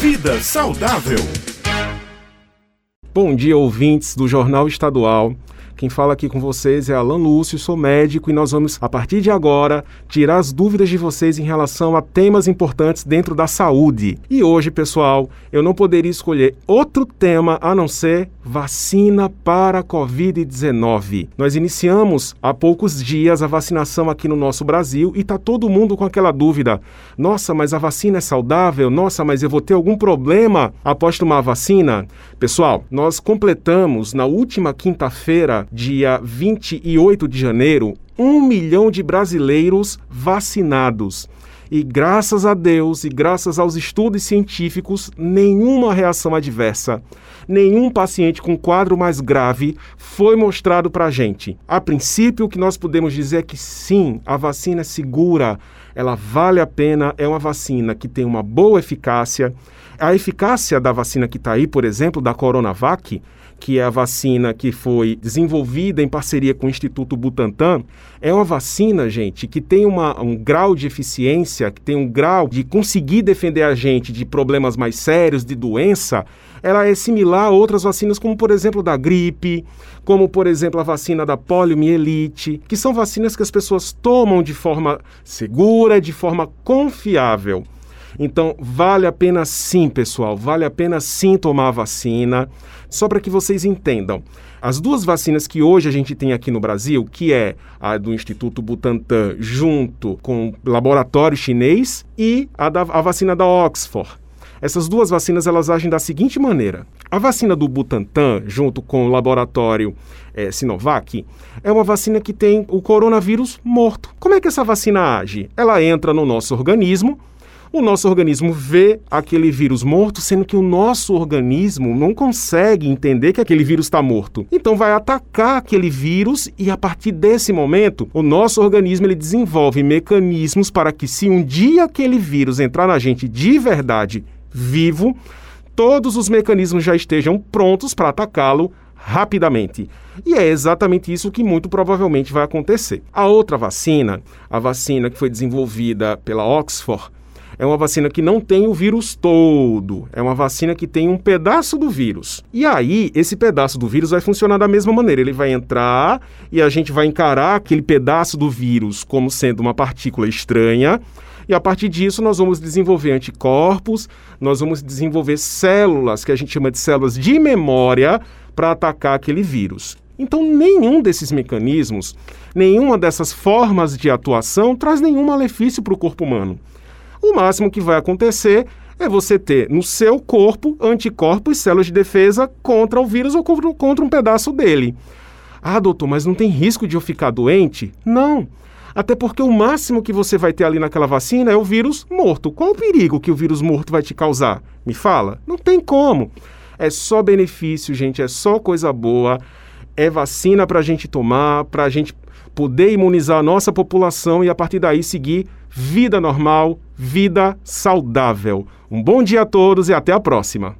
Vida saudável. Bom dia, ouvintes do Jornal Estadual. Quem fala aqui com vocês é Alan Lúcio, sou médico e nós vamos, a partir de agora, tirar as dúvidas de vocês em relação a temas importantes dentro da saúde. E hoje, pessoal, eu não poderia escolher outro tema a não ser vacina para a Covid-19. Nós iniciamos há poucos dias a vacinação aqui no nosso Brasil e está todo mundo com aquela dúvida: nossa, mas a vacina é saudável? Nossa, mas eu vou ter algum problema após tomar a vacina? Pessoal, nós completamos na última quinta-feira dia 28 de janeiro, um milhão de brasileiros vacinados. E graças a Deus e graças aos estudos científicos, nenhuma reação adversa, nenhum paciente com quadro mais grave foi mostrado para a gente. A princípio, o que nós podemos dizer é que sim, a vacina é segura, ela vale a pena, é uma vacina que tem uma boa eficácia. A eficácia da vacina que está aí, por exemplo, da Coronavac, que é a vacina que foi desenvolvida em parceria com o Instituto Butantan, é uma vacina, gente, que tem uma, um grau de eficiência, que tem um grau de conseguir defender a gente de problemas mais sérios, de doença. Ela é similar a outras vacinas, como por exemplo da gripe, como por exemplo a vacina da poliomielite, que são vacinas que as pessoas tomam de forma segura, de forma confiável. Então, vale a pena sim, pessoal, vale a pena sim tomar a vacina. Só para que vocês entendam, as duas vacinas que hoje a gente tem aqui no Brasil, que é a do Instituto Butantan junto com o laboratório chinês e a, da, a vacina da Oxford. Essas duas vacinas elas agem da seguinte maneira: a vacina do Butantan, junto com o laboratório é, Sinovac, é uma vacina que tem o coronavírus morto. Como é que essa vacina age? Ela entra no nosso organismo, o nosso organismo vê aquele vírus morto, sendo que o nosso organismo não consegue entender que aquele vírus está morto. Então vai atacar aquele vírus e a partir desse momento, o nosso organismo ele desenvolve mecanismos para que se um dia aquele vírus entrar na gente de verdade vivo, todos os mecanismos já estejam prontos para atacá-lo rapidamente. E é exatamente isso que muito provavelmente vai acontecer. A outra vacina, a vacina que foi desenvolvida pela Oxford, é uma vacina que não tem o vírus todo, é uma vacina que tem um pedaço do vírus. E aí, esse pedaço do vírus vai funcionar da mesma maneira. Ele vai entrar e a gente vai encarar aquele pedaço do vírus como sendo uma partícula estranha. E a partir disso, nós vamos desenvolver anticorpos, nós vamos desenvolver células, que a gente chama de células de memória, para atacar aquele vírus. Então, nenhum desses mecanismos, nenhuma dessas formas de atuação traz nenhum malefício para o corpo humano. O máximo que vai acontecer é você ter no seu corpo anticorpos e células de defesa contra o vírus ou contra um pedaço dele. Ah, doutor, mas não tem risco de eu ficar doente? Não. Até porque o máximo que você vai ter ali naquela vacina é o vírus morto. Qual o perigo que o vírus morto vai te causar? Me fala? Não tem como. É só benefício, gente, é só coisa boa. É vacina para a gente tomar, para a gente poder imunizar a nossa população e a partir daí seguir vida normal, vida saudável. Um bom dia a todos e até a próxima.